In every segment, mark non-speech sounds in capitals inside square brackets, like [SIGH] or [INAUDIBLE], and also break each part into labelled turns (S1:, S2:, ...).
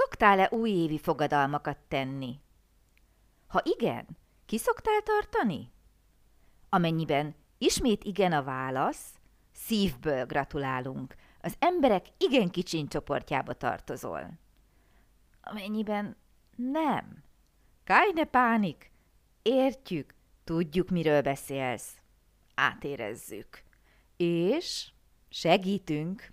S1: Szoktál-e újévi fogadalmakat tenni? Ha igen, ki szoktál tartani? Amennyiben ismét igen a válasz, szívből gratulálunk. Az emberek igen kicsiny csoportjába tartozol. Amennyiben nem. Keine pánik. Értjük, tudjuk, miről beszélsz. Átérezzük. És segítünk.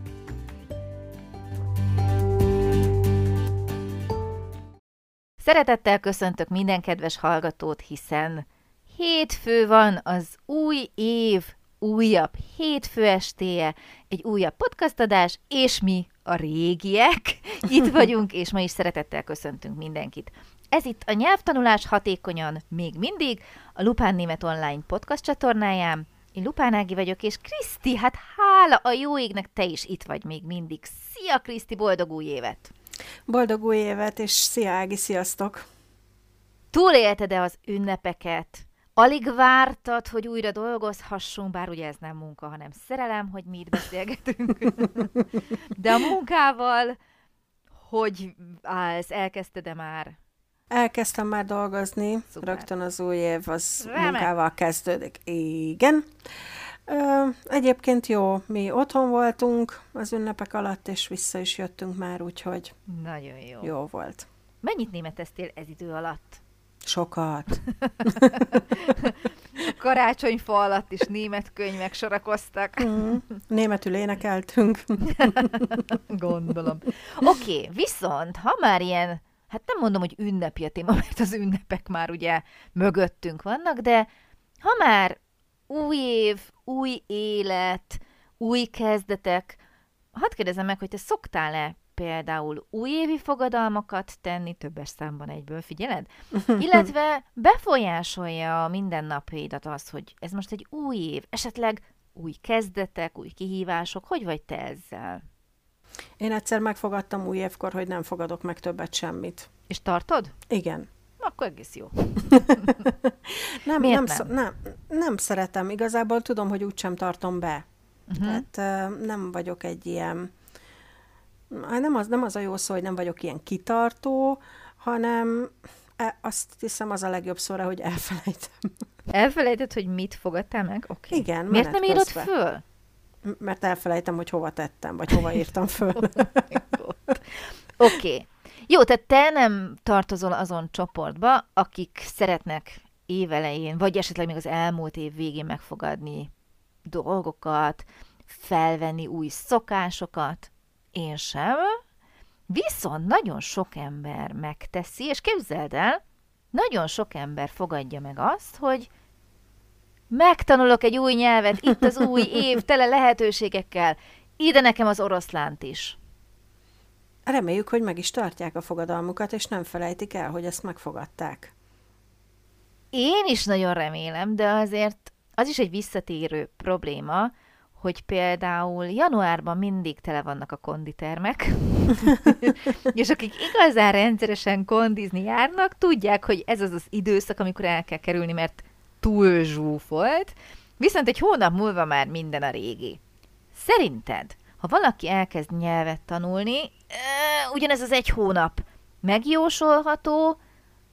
S1: Szeretettel köszöntök minden kedves hallgatót, hiszen hétfő van az új év újabb hétfő estéje, egy újabb podcastadás, és mi a régiek [LAUGHS] itt vagyunk, és ma is szeretettel köszöntünk mindenkit. Ez itt a nyelvtanulás hatékonyan még mindig a Lupán Német Online podcast csatornáján. Én Lupán Ági vagyok, és Kriszti, hát hála a jó égnek, te is itt vagy még mindig. Szia Kriszti, boldog új évet!
S2: Boldog új évet, és szia Ági, sziasztok!
S1: Túlélted-e az ünnepeket? Alig vártad, hogy újra dolgozhassunk, bár ugye ez nem munka, hanem szerelem, hogy mi itt beszélgetünk. De a munkával hogy állsz? Elkezdted-e már?
S2: Elkezdtem már dolgozni, Szuper. rögtön az új év az Remek. munkával kezdődik. Igen. Ö, egyébként jó, mi otthon voltunk az ünnepek alatt, és vissza is jöttünk már, úgyhogy
S1: Nagyon jó.
S2: jó volt.
S1: Mennyit németeztél ez idő alatt?
S2: Sokat. [LAUGHS]
S1: Karácsonyfa alatt is német könyvek sorakoztak. Mm.
S2: Németül énekeltünk. [LAUGHS]
S1: Gondolom. Oké, okay, viszont ha már ilyen, hát nem mondom, hogy ünnepi a téma, mert az ünnepek már ugye mögöttünk vannak, de ha már új év, új élet, új kezdetek, hadd kérdezem meg, hogy te szoktál-e például újévi fogadalmakat tenni, többes számban egyből, figyeled? [LAUGHS] Illetve befolyásolja a mindennapjaidat az, hogy ez most egy új év, esetleg új kezdetek, új kihívások, hogy vagy te ezzel?
S2: Én egyszer megfogadtam új évkor, hogy nem fogadok meg többet semmit.
S1: És tartod?
S2: Igen.
S1: Akkor egész jó. [LAUGHS]
S2: nem, nem, nem? nem, nem szeretem. Igazából tudom, hogy úgysem tartom be. Uh-huh. Tehát uh, nem vagyok egy ilyen nem az, nem az a jó szó, hogy nem vagyok ilyen kitartó, hanem e, azt hiszem az a legjobb szóra, hogy elfelejtem.
S1: Elfelejtett, hogy mit fogadtál meg? Okay.
S2: Igen,
S1: Miért nem írod közben. föl?
S2: Mert elfelejtem, hogy hova tettem, vagy hova írtam föl. [LAUGHS]
S1: Oké. okay. Jó, tehát te nem tartozol azon csoportba, akik szeretnek évelején, vagy esetleg még az elmúlt év végén megfogadni dolgokat, felvenni új szokásokat, én sem, viszont nagyon sok ember megteszi, és képzeld el, nagyon sok ember fogadja meg azt, hogy megtanulok egy új nyelvet, itt az új [LAUGHS] év, tele lehetőségekkel, ide nekem az oroszlánt is.
S2: Reméljük, hogy meg is tartják a fogadalmukat, és nem felejtik el, hogy ezt megfogadták.
S1: Én is nagyon remélem, de azért az is egy visszatérő probléma, hogy például januárban mindig tele vannak a konditermek, [LAUGHS] és akik igazán rendszeresen kondizni járnak, tudják, hogy ez az az időszak, amikor el kell kerülni, mert túl zsúfolt, viszont egy hónap múlva már minden a régi. Szerinted, ha valaki elkezd nyelvet tanulni, ugyanez az egy hónap megjósolható,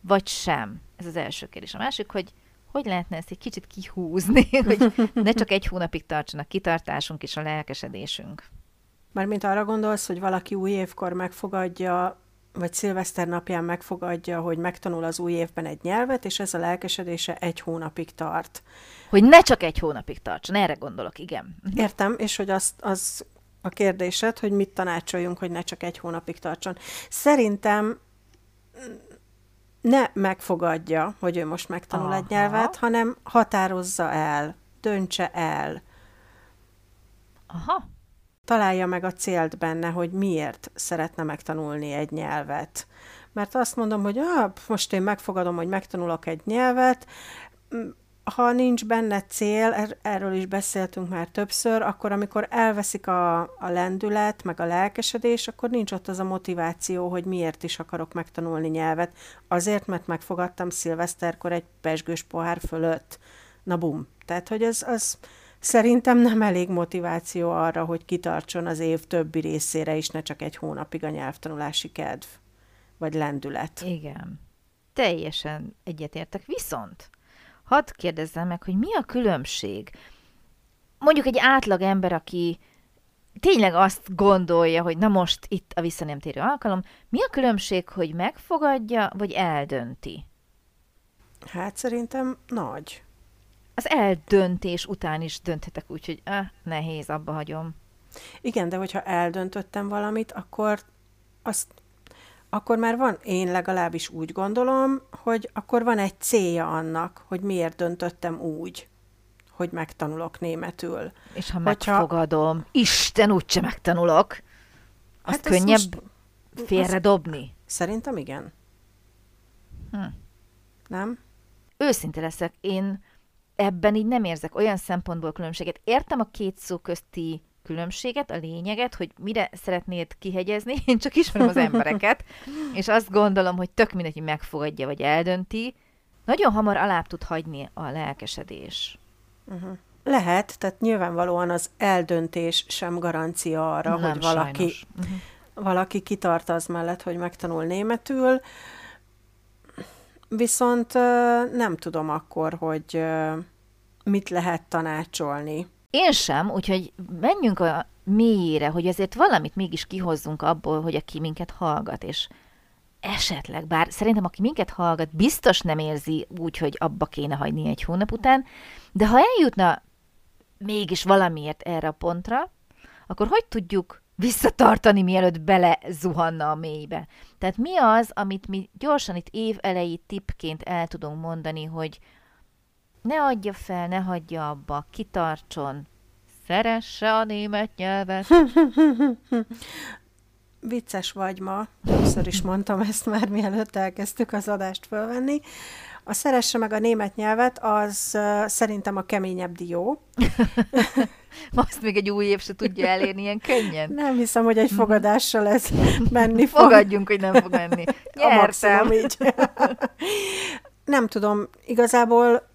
S1: vagy sem? Ez az első kérdés. A másik, hogy hogy lehetne ezt egy kicsit kihúzni, [LAUGHS] hogy ne csak egy hónapig tartson a kitartásunk és a lelkesedésünk.
S2: Mármint arra gondolsz, hogy valaki új évkor megfogadja, vagy szilveszter napján megfogadja, hogy megtanul az új évben egy nyelvet, és ez a lelkesedése egy hónapig tart.
S1: Hogy ne csak egy hónapig tartson, erre gondolok, igen.
S2: Értem, és hogy az, az a kérdésed, hogy mit tanácsoljunk, hogy ne csak egy hónapig tartson. Szerintem ne megfogadja, hogy ő most megtanul Aha. egy nyelvet, hanem határozza el, döntse el.
S1: Aha.
S2: találja meg a célt benne, hogy miért szeretne megtanulni egy nyelvet. Mert azt mondom, hogy ah, most én megfogadom, hogy megtanulok egy nyelvet, ha nincs benne cél, er, erről is beszéltünk már többször, akkor amikor elveszik a, a lendület, meg a lelkesedés, akkor nincs ott az a motiváció, hogy miért is akarok megtanulni nyelvet. Azért, mert megfogadtam szilveszterkor egy pesgős pohár fölött. Na bum. Tehát, hogy ez az szerintem nem elég motiváció arra, hogy kitartson az év többi részére is, ne csak egy hónapig a nyelvtanulási kedv, vagy lendület.
S1: Igen. Teljesen egyetértek. Viszont hadd kérdezzem meg, hogy mi a különbség? Mondjuk egy átlag ember, aki tényleg azt gondolja, hogy na most itt a visszanemtérő alkalom, mi a különbség, hogy megfogadja, vagy eldönti?
S2: Hát szerintem nagy.
S1: Az eldöntés után is dönthetek úgy, hogy ah, nehéz, abba hagyom.
S2: Igen, de hogyha eldöntöttem valamit, akkor azt akkor már van, én legalábbis úgy gondolom, hogy akkor van egy célja annak, hogy miért döntöttem úgy, hogy megtanulok németül.
S1: És ha Hogyha... megfogadom, Isten úgyse megtanulok, azt hát könnyebb most... félredobni?
S2: Szerintem igen. Hm. Nem?
S1: Őszinte leszek, én ebben így nem érzek olyan szempontból különbséget. Értem a két szó közti különbséget, a lényeget, hogy mire szeretnéd kihegyezni, [LAUGHS] én csak ismerem az embereket, és azt gondolom, hogy tök mindegy, hogy megfogadja vagy eldönti, nagyon hamar alá tud hagyni a lelkesedés.
S2: Uh-huh. Lehet, tehát nyilvánvalóan az eldöntés sem garancia arra, Nem, hogy valaki, uh-huh. valaki kitart az mellett, hogy megtanul németül, viszont nem tudom akkor, hogy mit lehet tanácsolni.
S1: Én sem, úgyhogy menjünk a mélyére, hogy azért valamit mégis kihozzunk abból, hogy aki minket hallgat, és esetleg, bár szerintem aki minket hallgat, biztos nem érzi úgy, hogy abba kéne hagyni egy hónap után, de ha eljutna mégis valamiért erre a pontra, akkor hogy tudjuk visszatartani, mielőtt bele zuhanna a mélybe? Tehát mi az, amit mi gyorsan itt év elejé tippként el tudunk mondani, hogy ne adja fel, ne hagyja abba, kitartson, szeresse a német nyelvet. [LAUGHS]
S2: Vicces vagy ma, többször is mondtam ezt már, mielőtt elkezdtük az adást fölvenni. A szeresse meg a német nyelvet, az uh, szerintem a keményebb dió. [LAUGHS]
S1: Azt még egy új év se tudja elérni ilyen könnyen.
S2: Nem hiszem, hogy egy fogadással ez menni fog.
S1: Fogadjunk, hogy nem fog menni.
S2: Nyertem. A így. [LAUGHS] nem tudom, igazából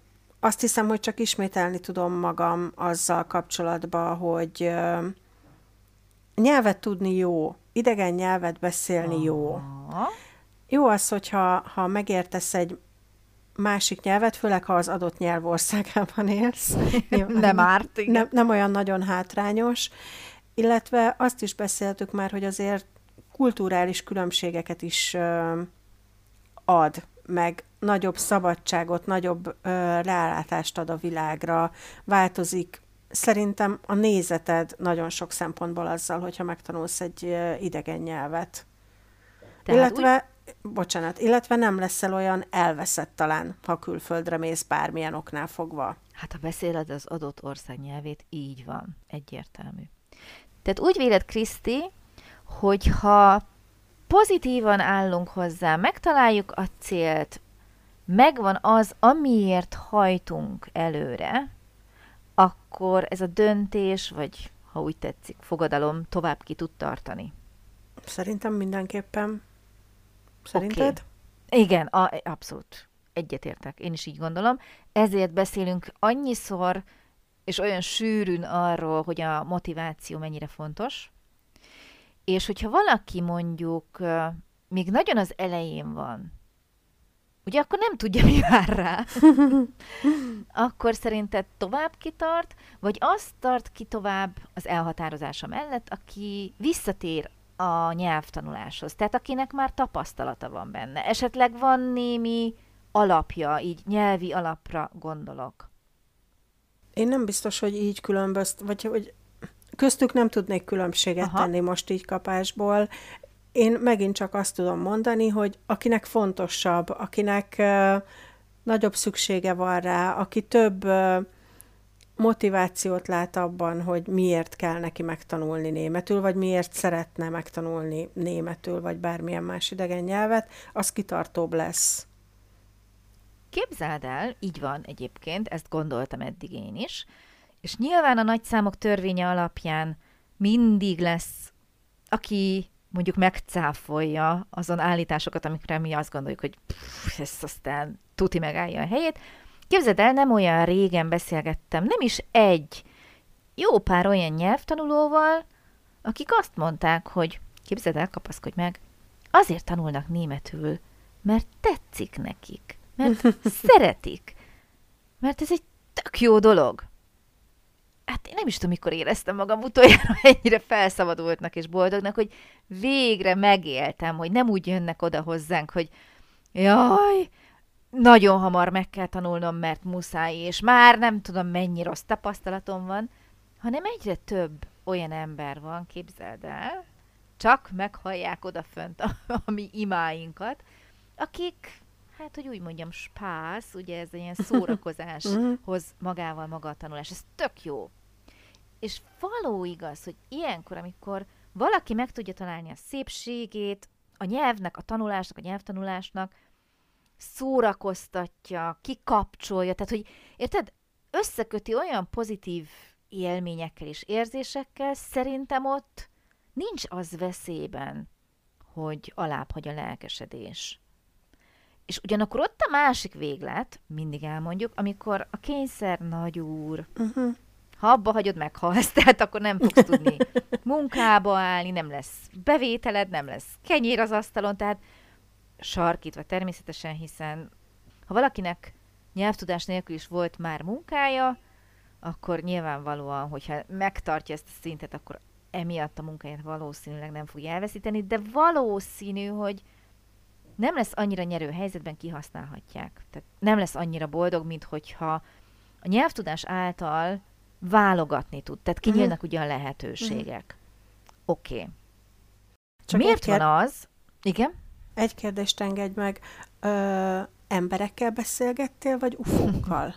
S2: azt hiszem, hogy csak ismételni tudom magam azzal kapcsolatban, hogy nyelvet tudni jó, idegen nyelvet beszélni jó. Jó az, hogyha ha megértesz egy másik nyelvet, főleg ha az adott nyelv országában élsz. [LAUGHS]
S1: nem árt,
S2: igen. Nem, nem olyan nagyon hátrányos. Illetve azt is beszéltük már, hogy azért kulturális különbségeket is ad meg nagyobb szabadságot, nagyobb ö, rálátást ad a világra, változik szerintem a nézeted nagyon sok szempontból azzal, hogyha megtanulsz egy idegen nyelvet. Tehát illetve, úgy... bocsánat, illetve nem leszel olyan elveszett talán, ha külföldre mész bármilyen oknál fogva.
S1: Hát ha beszéled az adott ország nyelvét, így van, egyértelmű. Tehát úgy véled, Kriszti, hogyha pozitívan állunk hozzá, megtaláljuk a célt, megvan az, amiért hajtunk előre, akkor ez a döntés, vagy ha úgy tetszik, fogadalom tovább ki tud tartani.
S2: Szerintem mindenképpen. Szerinted?
S1: Okay. Igen, a, abszolút. Egyetértek. Én is így gondolom. Ezért beszélünk annyiszor, és olyan sűrűn arról, hogy a motiváció mennyire fontos, és hogyha valaki mondjuk még nagyon az elején van, ugye akkor nem tudja, mi vár rá. [LAUGHS] akkor szerinted tovább kitart, vagy azt tart ki tovább az elhatározása mellett, aki visszatér a nyelvtanuláshoz, tehát akinek már tapasztalata van benne. Esetleg van némi alapja, így nyelvi alapra gondolok.
S2: Én nem biztos, hogy így különbözt, vagy hogy köztük nem tudnék különbséget Aha. tenni most így kapásból. Én megint csak azt tudom mondani, hogy akinek fontosabb, akinek uh, nagyobb szüksége van rá, aki több uh, motivációt lát abban, hogy miért kell neki megtanulni németül, vagy miért szeretne megtanulni németül, vagy bármilyen más idegen nyelvet, az kitartóbb lesz.
S1: Képzeld el, így van egyébként, ezt gondoltam eddig én is, és nyilván a nagyszámok törvénye alapján mindig lesz, aki mondjuk megcáfolja azon állításokat, amikre mi azt gondoljuk, hogy pff, ez aztán tuti megállja a helyét. Képzeld el, nem olyan régen beszélgettem, nem is egy, jó pár olyan nyelvtanulóval, akik azt mondták, hogy képzeld el, kapaszkodj meg, azért tanulnak németül, mert tetszik nekik, mert [LAUGHS] szeretik, mert ez egy tök jó dolog hát én nem is tudom, mikor éreztem magam utoljára [LAUGHS] ennyire felszabadultnak és boldognak, hogy végre megéltem, hogy nem úgy jönnek oda hozzánk, hogy jaj, nagyon hamar meg kell tanulnom, mert muszáj, és már nem tudom, mennyi rossz tapasztalatom van, hanem egyre több olyan ember van, képzeld el, csak meghallják odafönt a, [LAUGHS] a mi imáinkat, akik, hát hogy úgy mondjam, spász, ugye ez ilyen [LAUGHS] szórakozáshoz magával maga a tanulás, ez tök jó. És való igaz, hogy ilyenkor, amikor valaki meg tudja találni a szépségét, a nyelvnek, a tanulásnak, a nyelvtanulásnak, szórakoztatja, kikapcsolja, tehát, hogy érted, összeköti olyan pozitív élményekkel és érzésekkel, szerintem ott nincs az veszélyben, hogy alább hagy a lelkesedés. És ugyanakkor ott a másik véglet, mindig elmondjuk, amikor a kényszer nagy úr, uh-huh. ha abba hagyod, meghalsz, [LAUGHS] tehát akkor nem fogsz tudni munkába állni, nem lesz bevételed, nem lesz kenyér az asztalon, tehát sarkítva természetesen, hiszen ha valakinek nyelvtudás nélkül is volt már munkája, akkor nyilvánvalóan, hogyha megtartja ezt a szintet, akkor emiatt a munkáját valószínűleg nem fogja elveszíteni, de valószínű, hogy nem lesz annyira nyerő helyzetben kihasználhatják. Tehát nem lesz annyira boldog, mint hogyha a nyelvtudás által válogatni tud. Tehát kinyílnak uh-huh. ugye a lehetőségek. Uh-huh. Oké. Okay. Miért kér... van az? Igen?
S2: Egy kérdést engedj meg. Ö, emberekkel beszélgettél, vagy ufókkal?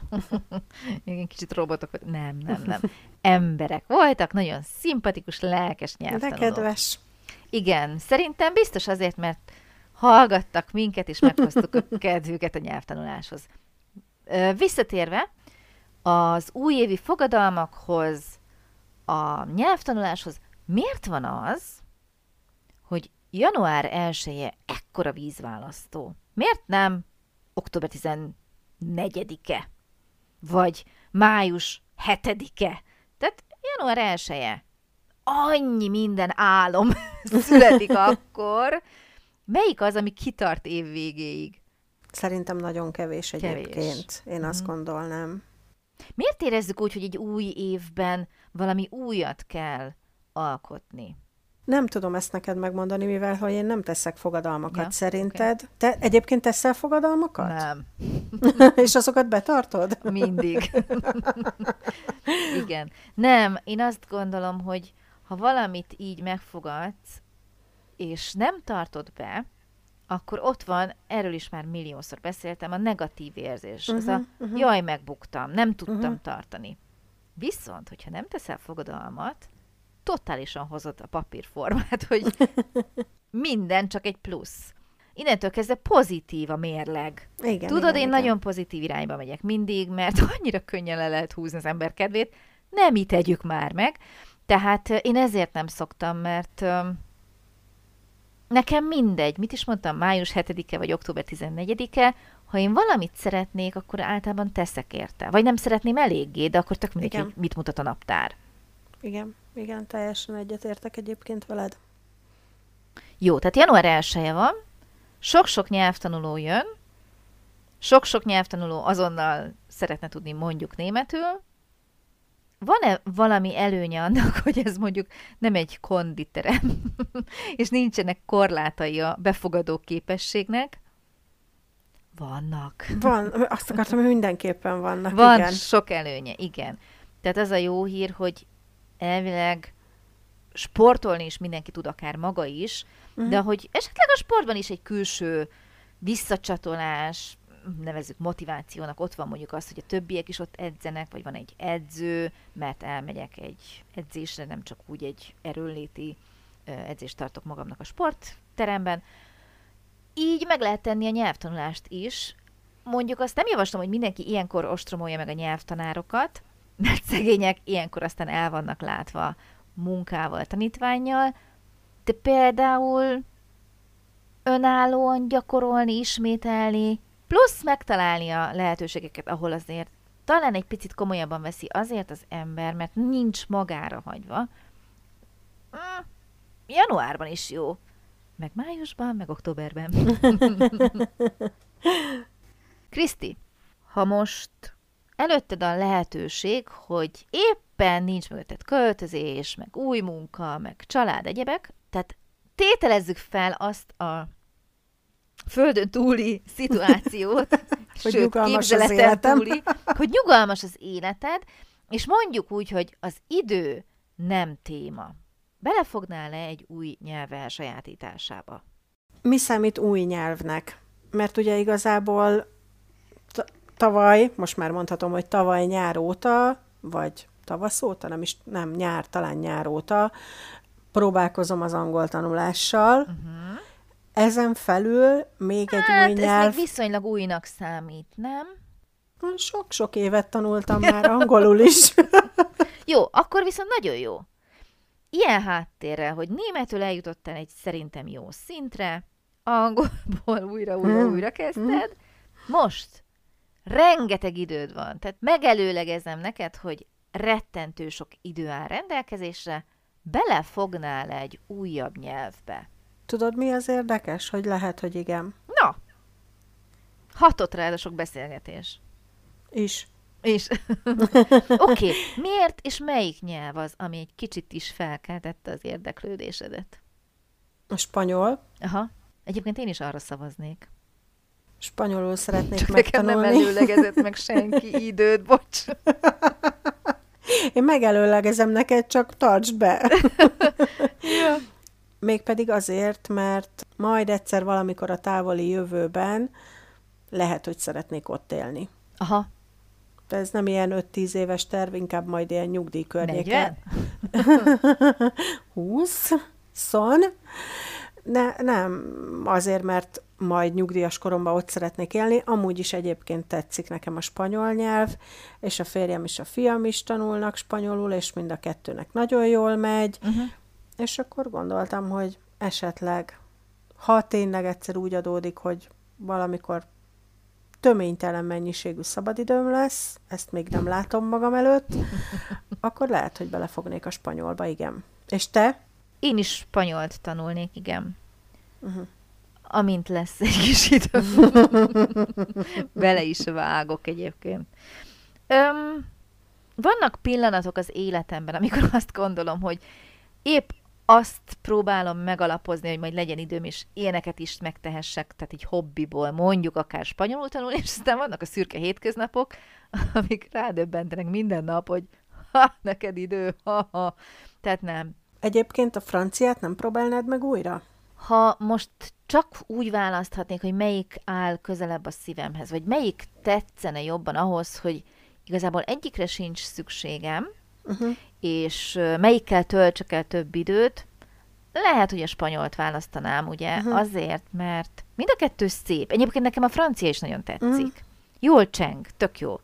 S2: [LAUGHS]
S1: Igen, kicsit robotok. Nem, nem, nem. Emberek voltak, nagyon szimpatikus, lelkes nyelvtanulók.
S2: De kedves.
S1: Igen, szerintem biztos azért, mert hallgattak minket, és meghoztuk a [LAUGHS] kedvüket a nyelvtanuláshoz. Visszatérve, az újévi fogadalmakhoz, a nyelvtanuláshoz miért van az, hogy január 1-e ekkora vízválasztó? Miért nem október 14-e? Vagy május 7-e? Tehát január 1 Annyi minden álom [LAUGHS] születik [LAUGHS] akkor. Melyik az, ami kitart év végéig?
S2: Szerintem nagyon kevés egyébként. Kevés. Én azt mm. gondolnám.
S1: Miért érezzük úgy, hogy egy új évben valami újat kell alkotni?
S2: Nem tudom ezt neked megmondani, mivel ha én nem teszek fogadalmakat, ja, szerinted. Okay. Te egyébként teszel fogadalmakat?
S1: Nem. [LAUGHS]
S2: És azokat betartod? [LAUGHS]
S1: Mindig. Igen. Nem, én azt gondolom, hogy ha valamit így megfogadsz, és nem tartod be, akkor ott van, erről is már milliószor beszéltem, a negatív érzés. Uh-huh, az a uh-huh. jaj, megbuktam, nem tudtam uh-huh. tartani. Viszont, hogyha nem teszel fogadalmat, totálisan hozott a papírformát, hogy [LAUGHS] minden csak egy plusz. Innentől kezdve pozitív a mérleg. Igen, Tudod, igen, én igen. nagyon pozitív irányba megyek mindig, mert [LAUGHS] annyira könnyen le lehet húzni az ember kedvét, nem így tegyük már meg. Tehát én ezért nem szoktam, mert nekem mindegy, mit is mondtam, május 7-e vagy október 14-e, ha én valamit szeretnék, akkor általában teszek érte. Vagy nem szeretném eléggé, de akkor tök mindegy, igen. hogy mit mutat a naptár.
S2: Igen, igen, teljesen egyetértek egyébként veled.
S1: Jó, tehát január 1 van, sok-sok nyelvtanuló jön, sok-sok nyelvtanuló azonnal szeretne tudni mondjuk németül, van-e valami előnye annak, [LAUGHS] hogy ez mondjuk nem egy konditerem, [LAUGHS] és nincsenek korlátai a befogadó képességnek? Vannak.
S2: Van, azt akartam, hogy mindenképpen vannak,
S1: Van
S2: igen.
S1: sok előnye, igen. Tehát az a jó hír, hogy elvileg sportolni is mindenki tud, akár maga is, uh-huh. de hogy esetleg a sportban is egy külső visszacsatolás, nevezük motivációnak, ott van mondjuk az, hogy a többiek is ott edzenek, vagy van egy edző, mert elmegyek egy edzésre, nem csak úgy egy erőléti edzést tartok magamnak a sportteremben. Így meg lehet tenni a nyelvtanulást is. Mondjuk azt nem javaslom, hogy mindenki ilyenkor ostromolja meg a nyelvtanárokat, mert szegények ilyenkor aztán el vannak látva munkával, tanítványjal, de például önállóan gyakorolni, ismételni, plusz megtalálni a lehetőségeket, ahol azért talán egy picit komolyabban veszi azért az ember, mert nincs magára hagyva. Mm, januárban is jó. Meg májusban, meg októberben. [LAUGHS] Kriszti, ha most előtted a lehetőség, hogy éppen nincs mögötted költözés, meg új munka, meg család, egyebek, tehát tételezzük fel azt a földön túli szituációt, [LAUGHS] hogy sőt, képzeleten túli, hogy nyugalmas az életed, és mondjuk úgy, hogy az idő nem téma. Belefognál-e egy új nyelv elsajátításába?
S2: Mi számít új nyelvnek? Mert ugye igazából tavaly, most már mondhatom, hogy tavaly nyár óta, vagy tavasz óta, nem is, nem, nyár, talán nyár óta próbálkozom az angol tanulással, uh-huh. Ezen felül még egy hát, új nyelv...
S1: ez még viszonylag újnak számít, nem?
S2: Sok-sok évet tanultam már angolul is. [LAUGHS]
S1: jó, akkor viszont nagyon jó. Ilyen háttérrel, hogy németül eljutottál egy szerintem jó szintre, angolból újra, újra, hmm. újra kezdted, hmm. most rengeteg időd van, tehát megelőlegezem neked, hogy rettentő sok idő áll rendelkezésre, belefognál egy újabb nyelvbe.
S2: Tudod, mi az érdekes, hogy lehet, hogy igen?
S1: Na, hatott rá a sok beszélgetés.
S2: Is.
S1: Is. [LAUGHS] Oké, okay. miért és melyik nyelv az, ami egy kicsit is felkeltette az érdeklődésedet?
S2: A spanyol.
S1: Aha. Egyébként én is arra szavaznék.
S2: Spanyolul szeretnék
S1: Csak
S2: megtanulni.
S1: Csak nem előlegezett meg senki [LAUGHS] időt, bocs.
S2: Én megelőlegezem neked, csak tartsd be. [LAUGHS] ja. Mégpedig azért, mert majd egyszer valamikor a távoli jövőben lehet, hogy szeretnék ott élni.
S1: Aha.
S2: De ez nem ilyen 5-10 éves terv, inkább majd ilyen nyugdíj környéke. 20? [LAUGHS] Szon? Ne, nem, azért, mert majd nyugdíjas koromban ott szeretnék élni. Amúgy is egyébként tetszik nekem a spanyol nyelv, és a férjem és a fiam is tanulnak spanyolul, és mind a kettőnek nagyon jól megy. Uh-huh. És akkor gondoltam, hogy esetleg, ha tényleg egyszer úgy adódik, hogy valamikor töménytelen mennyiségű szabadidőm lesz, ezt még nem látom magam előtt, akkor lehet, hogy belefognék a spanyolba, igen. És te?
S1: Én is spanyolt tanulnék, igen. Uh-huh. Amint lesz egy kis idő. [LAUGHS] Bele is vágok egyébként. Öm, vannak pillanatok az életemben, amikor azt gondolom, hogy épp azt próbálom megalapozni, hogy majd legyen időm, és ilyeneket is megtehessek, tehát egy hobbiból, mondjuk akár spanyolul tanulni, és aztán vannak a szürke hétköznapok, [LAUGHS] amik rádöbbentenek minden nap, hogy ha, neked idő, ha, ha. Tehát nem.
S2: Egyébként a franciát nem próbálnád meg újra?
S1: Ha most csak úgy választhatnék, hogy melyik áll közelebb a szívemhez, vagy melyik tetszene jobban ahhoz, hogy igazából egyikre sincs szükségem, uh-huh. és melyikkel töltsek el több időt, lehet, hogy a spanyolt választanám, ugye, uh-huh. azért, mert mind a kettő szép. Egyébként nekem a francia is nagyon tetszik. Uh-huh. Jól cseng, tök jó.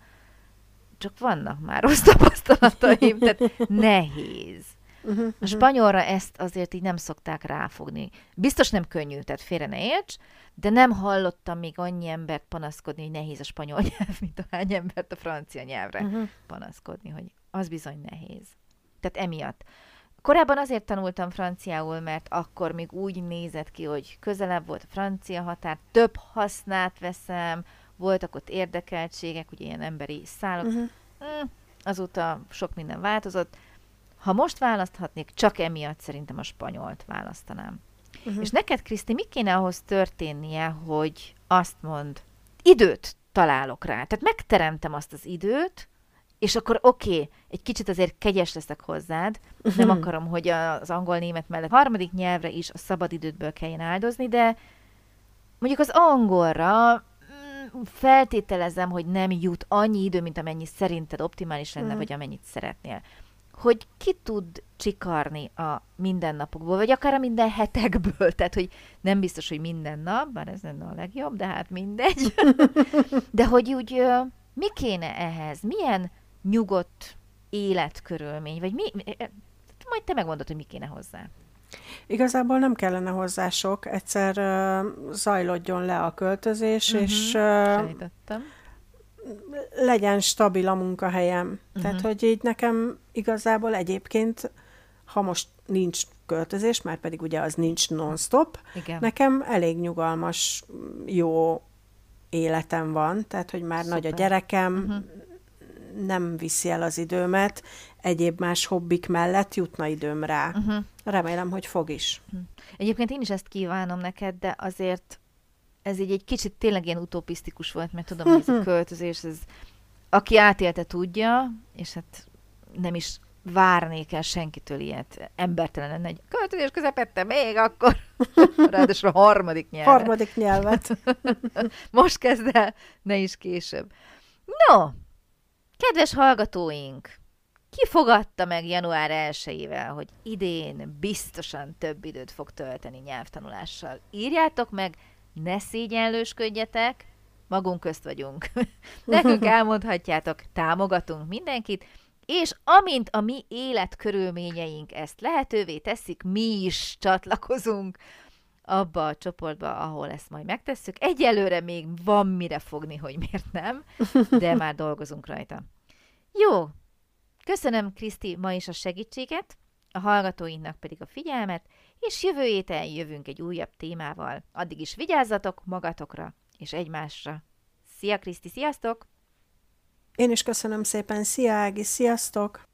S1: Csak vannak már rossz [LAUGHS] tapasztalataim, tehát nehéz. Uh-huh, a spanyolra ezt azért így nem szokták ráfogni. Biztos nem könnyű, tehát félre ne érts, de nem hallottam még annyi embert panaszkodni, hogy nehéz a spanyol [LAUGHS] nyelv, mint hány embert a francia nyelvre uh-huh. panaszkodni, hogy az bizony nehéz. Tehát emiatt. Korábban azért tanultam franciául, mert akkor még úgy nézett ki, hogy közelebb volt a francia határ, több hasznát veszem, voltak ott érdekeltségek, ugye ilyen emberi szálok. Uh-huh. Mm, azóta sok minden változott. Ha most választhatnék, csak emiatt szerintem a spanyolt választanám. Uh-huh. És neked, Kriszti, mi kéne ahhoz történnie, hogy azt mond, időt találok rá. Tehát megteremtem azt az időt, és akkor oké, okay, egy kicsit azért kegyes leszek hozzád, nem mhm. akarom, hogy az angol-német mellett harmadik nyelvre is a szabadidődből kelljen áldozni, de mondjuk az angolra mm, feltételezem, hogy nem jut annyi idő, mint amennyi szerinted optimális lenne, mm. vagy amennyit szeretnél. Hogy ki tud csikarni a mindennapokból, vagy akár a minden hetekből, [LAUGHS] tehát hogy nem biztos, hogy minden nap, bár ez lenne a legjobb, de hát mindegy. [LAUGHS] de hogy úgy mi kéne ehhez? Milyen nyugodt életkörülmény? Vagy mi, majd te megmondod, hogy mi kéne hozzá.
S2: Igazából nem kellene hozzá sok, egyszer uh, zajlodjon le a költözés, uh-huh. és uh, legyen stabil a munkahelyem. Uh-huh. Tehát, hogy így nekem igazából egyébként, ha most nincs költözés, már pedig ugye az nincs non-stop, Igen. nekem elég nyugalmas, jó életem van, tehát, hogy már Szuper. nagy a gyerekem, uh-huh nem viszi el az időmet, egyéb más hobbik mellett jutna időm rá. Uh-huh. Remélem, hogy fog is. Uh-huh.
S1: Egyébként én is ezt kívánom neked, de azért ez így egy kicsit tényleg ilyen utopisztikus volt, mert tudom, hogy ez a költözés, ez aki átélte tudja, és hát nem is várnék el senkitől ilyet. Embertelen lenne egy költözés közepette még akkor. [LAUGHS] Ráadásul a harmadik nyelvet.
S2: Harmadik nyelvet. [LAUGHS]
S1: Most kezd el, ne is később. No, Kedves hallgatóink, ki fogadta meg január 1-ével, hogy idén biztosan több időt fog tölteni nyelvtanulással? Írjátok meg, ne szégyenlősködjetek, magunk közt vagyunk. [LAUGHS] Nekünk elmondhatjátok, támogatunk mindenkit, és amint a mi életkörülményeink ezt lehetővé teszik, mi is csatlakozunk abba a csoportba, ahol ezt majd megtesszük. Egyelőre még van mire fogni, hogy miért nem, de [LAUGHS] már dolgozunk rajta. Jó, köszönöm Kriszti ma is a segítséget, a hallgatóinknak pedig a figyelmet, és jövő héten jövünk egy újabb témával. Addig is vigyázzatok magatokra és egymásra. Szia Kriszti, sziasztok!
S2: Én is köszönöm szépen, szia Ági, sziasztok!